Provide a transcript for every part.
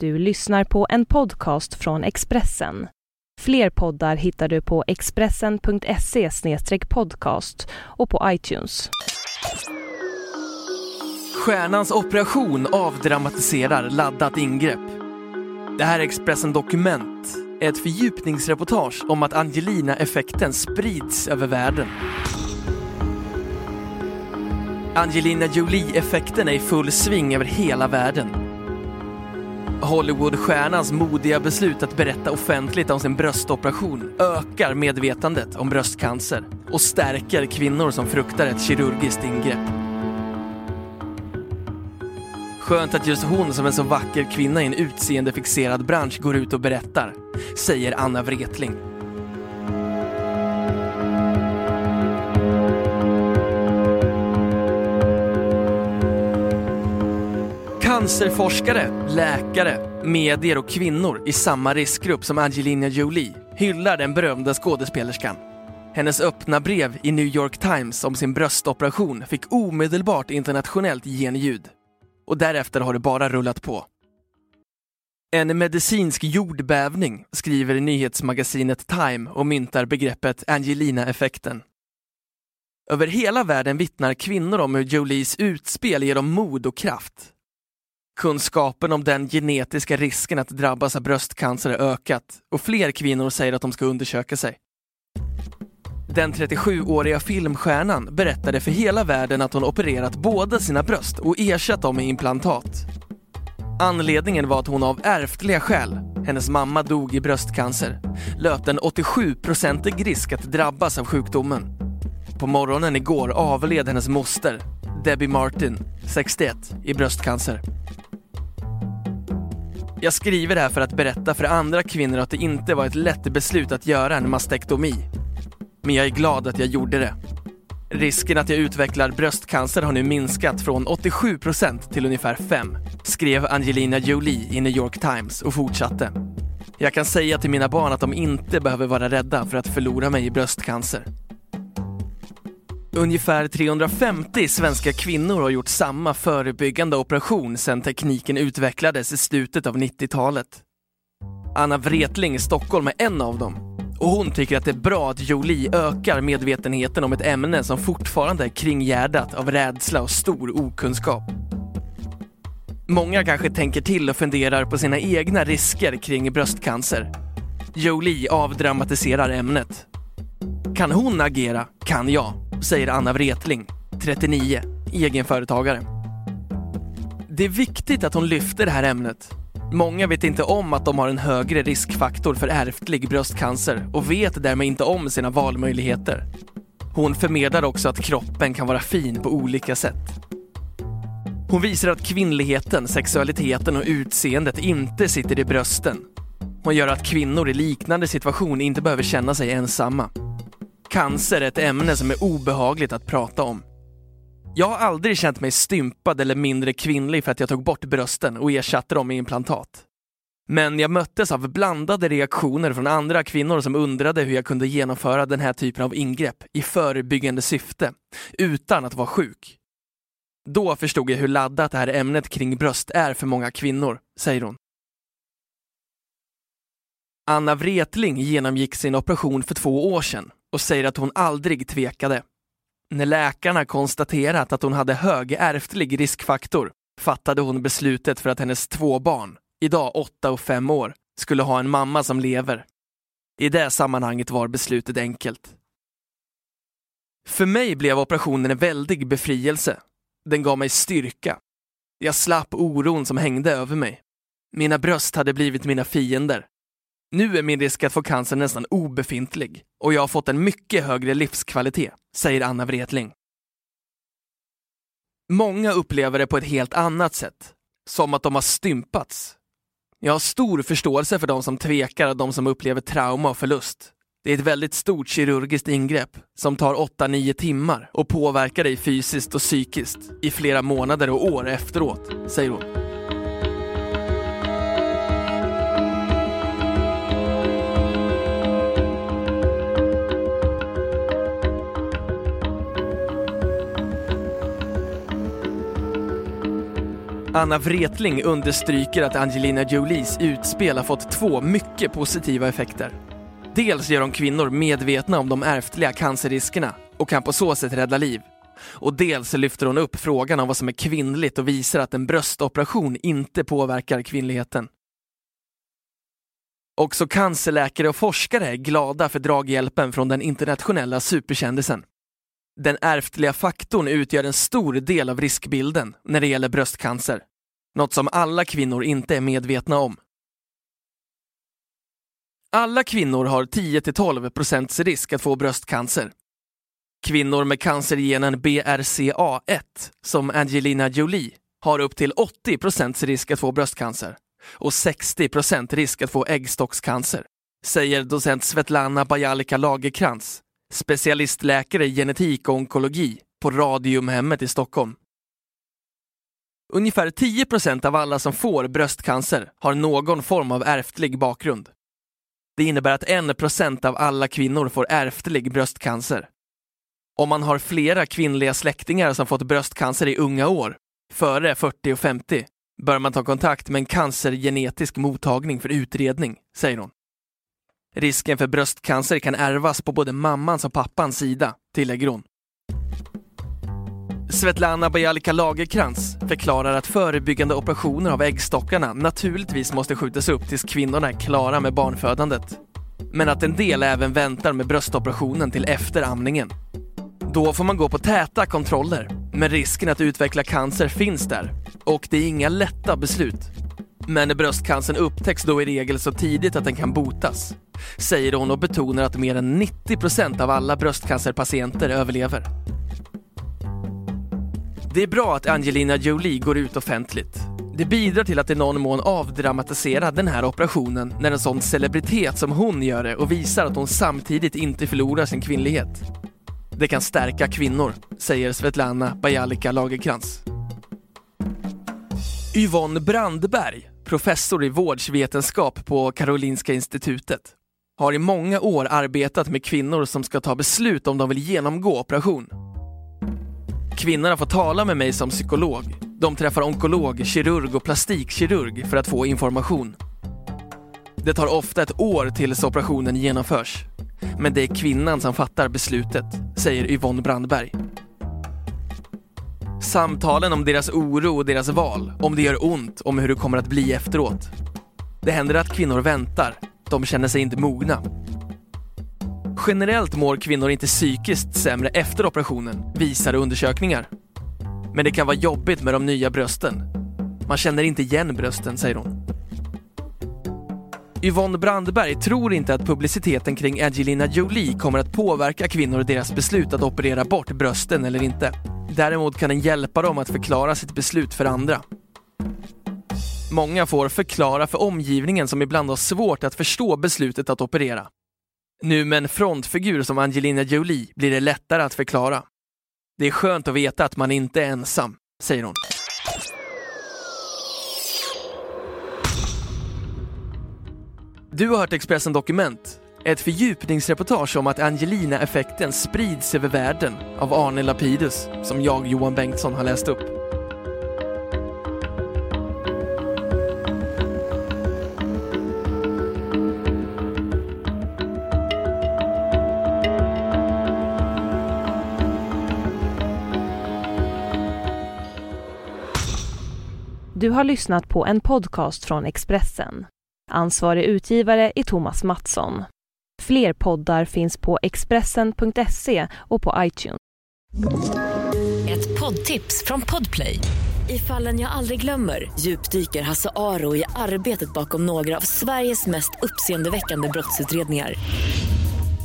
Du lyssnar på en podcast från Expressen. Fler poddar hittar du på expressen.se podcast och på iTunes. Stjärnans operation avdramatiserar laddat ingrepp. Det här är Expressen Dokument, ett fördjupningsreportage om att Angelina-effekten sprids över världen. Angelina Jolie-effekten är i full sving över hela världen. Hollywoodstjärnans modiga beslut att berätta offentligt om sin bröstoperation ökar medvetandet om bröstcancer och stärker kvinnor som fruktar ett kirurgiskt ingrepp. Skönt att just hon som är så vacker kvinna i en utseendefixerad bransch går ut och berättar, säger Anna Wretling. Cancerforskare, läkare, medier och kvinnor i samma riskgrupp som Angelina Jolie hyllar den berömda skådespelerskan. Hennes öppna brev i New York Times om sin bröstoperation fick omedelbart internationellt genljud. Och därefter har det bara rullat på. En medicinsk jordbävning skriver nyhetsmagasinet Time och myntar begreppet Angelina-effekten. Över hela världen vittnar kvinnor om hur Jolies utspel ger dem mod och kraft. Kunskapen om den genetiska risken att drabbas av bröstcancer har ökat och fler kvinnor säger att de ska undersöka sig. Den 37-åriga filmstjärnan berättade för hela världen att hon opererat båda sina bröst och ersatt dem med implantat. Anledningen var att hon av ärftliga skäl, hennes mamma dog i bröstcancer, löpte en 87-procentig risk att drabbas av sjukdomen. På morgonen igår avled hennes moster, Debbie Martin, 61, i bröstcancer. Jag skriver det här för att berätta för andra kvinnor att det inte var ett lätt beslut att göra en mastektomi. Men jag är glad att jag gjorde det. Risken att jag utvecklar bröstcancer har nu minskat från 87% till ungefär 5, skrev Angelina Jolie i New York Times och fortsatte. Jag kan säga till mina barn att de inte behöver vara rädda för att förlora mig i bröstcancer. Ungefär 350 svenska kvinnor har gjort samma förebyggande operation sedan tekniken utvecklades i slutet av 90-talet. Anna Wretling i Stockholm är en av dem. Och hon tycker att det är bra att Jolie ökar medvetenheten om ett ämne som fortfarande är kringgärdat av rädsla och stor okunskap. Många kanske tänker till och funderar på sina egna risker kring bröstcancer. Jolie avdramatiserar ämnet. Kan hon agera, kan jag säger Anna Wretling, 39, egenföretagare. Det är viktigt att hon lyfter det här ämnet. Många vet inte om att de har en högre riskfaktor för ärftlig bröstcancer och vet därmed inte om sina valmöjligheter. Hon förmedlar också att kroppen kan vara fin på olika sätt. Hon visar att kvinnligheten, sexualiteten och utseendet inte sitter i brösten. Hon gör att kvinnor i liknande situation inte behöver känna sig ensamma. Cancer är ett ämne som är obehagligt att prata om. Jag har aldrig känt mig stympad eller mindre kvinnlig för att jag tog bort brösten och ersatte dem med implantat. Men jag möttes av blandade reaktioner från andra kvinnor som undrade hur jag kunde genomföra den här typen av ingrepp i förebyggande syfte, utan att vara sjuk. Då förstod jag hur laddat det här ämnet kring bröst är för många kvinnor, säger hon. Anna Wretling genomgick sin operation för två år sedan och säger att hon aldrig tvekade. När läkarna konstaterat att hon hade hög ärftlig riskfaktor fattade hon beslutet för att hennes två barn, idag åtta och fem år, skulle ha en mamma som lever. I det sammanhanget var beslutet enkelt. För mig blev operationen en väldig befrielse. Den gav mig styrka. Jag slapp oron som hängde över mig. Mina bröst hade blivit mina fiender nu är min risk att få cancer nästan obefintlig och jag har fått en mycket högre livskvalitet, säger Anna Wretling. Många upplever det på ett helt annat sätt, som att de har stympats. Jag har stor förståelse för de som tvekar och de som upplever trauma och förlust. Det är ett väldigt stort kirurgiskt ingrepp som tar 8-9 timmar och påverkar dig fysiskt och psykiskt i flera månader och år efteråt, säger hon. Anna Wretling understryker att Angelina Jolies utspel har fått två mycket positiva effekter. Dels gör de kvinnor medvetna om de ärftliga cancerriskerna och kan på så sätt rädda liv. Och dels lyfter hon upp frågan om vad som är kvinnligt och visar att en bröstoperation inte påverkar kvinnligheten. Också cancerläkare och forskare är glada för draghjälpen från den internationella superkändisen. Den ärftliga faktorn utgör en stor del av riskbilden när det gäller bröstcancer. Något som alla kvinnor inte är medvetna om. Alla kvinnor har 10-12% risk att få bröstcancer. Kvinnor med cancergenen BRCA1, som Angelina Jolie, har upp till 80% risk att få bröstcancer och 60 risk att få äggstockscancer, säger docent Svetlana Bajalika Lagerkrans, specialistläkare i genetik och onkologi på Radiumhemmet i Stockholm. Ungefär 10% av alla som får bröstcancer har någon form av ärftlig bakgrund. Det innebär att 1% av alla kvinnor får ärftlig bröstcancer. Om man har flera kvinnliga släktingar som fått bröstcancer i unga år, före 40 och 50, bör man ta kontakt med en cancergenetisk mottagning för utredning, säger hon. Risken för bröstcancer kan ärvas på både mammans och pappans sida, tillägger hon. Svetlana Bajalika Lagerkrans förklarar att förebyggande operationer av äggstockarna naturligtvis måste skjutas upp tills kvinnorna är klara med barnfödandet. Men att en del även väntar med bröstoperationen till efter amningen. Då får man gå på täta kontroller, men risken att utveckla cancer finns där. Och det är inga lätta beslut. Men bröstcancern upptäcks då i regel så tidigt att den kan botas, säger hon och betonar att mer än 90% av alla bröstcancerpatienter överlever. Det är bra att Angelina Jolie går ut offentligt. Det bidrar till att i någon mån avdramatisera den här operationen när en sån celebritet som hon gör det och visar att hon samtidigt inte förlorar sin kvinnlighet. Det kan stärka kvinnor, säger Svetlana Bajalika Lagerkrans. Yvonne Brandberg, professor i vårdsvetenskap på Karolinska institutet, har i många år arbetat med kvinnor som ska ta beslut om de vill genomgå operation. Kvinnorna får tala med mig som psykolog. De träffar onkolog, kirurg och plastikkirurg för att få information. Det tar ofta ett år tills operationen genomförs. Men det är kvinnan som fattar beslutet, säger Yvonne Brandberg. Samtalen om deras oro och deras val, om det gör ont, om hur det kommer att bli efteråt. Det händer att kvinnor väntar, de känner sig inte mogna. Generellt mår kvinnor inte psykiskt sämre efter operationen, visar undersökningar. Men det kan vara jobbigt med de nya brösten. Man känner inte igen brösten, säger hon. Yvonne Brandberg tror inte att publiciteten kring Angelina Jolie kommer att påverka kvinnor och deras beslut att operera bort brösten eller inte. Däremot kan den hjälpa dem att förklara sitt beslut för andra. Många får förklara för omgivningen som ibland har svårt att förstå beslutet att operera. Nu med en frontfigur som Angelina Jolie blir det lättare att förklara. Det är skönt att veta att man inte är ensam, säger hon. Du har hört Expressen Dokument, ett fördjupningsreportage om att Angelina-effekten sprids över världen av Arne Lapidus, som jag, Johan Bengtsson, har läst upp. Du har lyssnat på en podcast från Expressen. Ansvarig utgivare är Thomas Mattsson. Fler poddar finns på Expressen.se och på iTunes. Ett poddtips från Podplay. I fallen jag aldrig glömmer djupdyker Hasse Aro i arbetet bakom några av Sveriges mest uppseendeväckande brottsutredningar.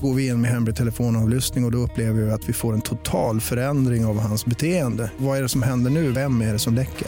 Går vi in med hemlig telefonavlyssning och, och då upplever vi att vi får en total förändring av hans beteende. Vad är det som händer nu? Vem är det som läcker?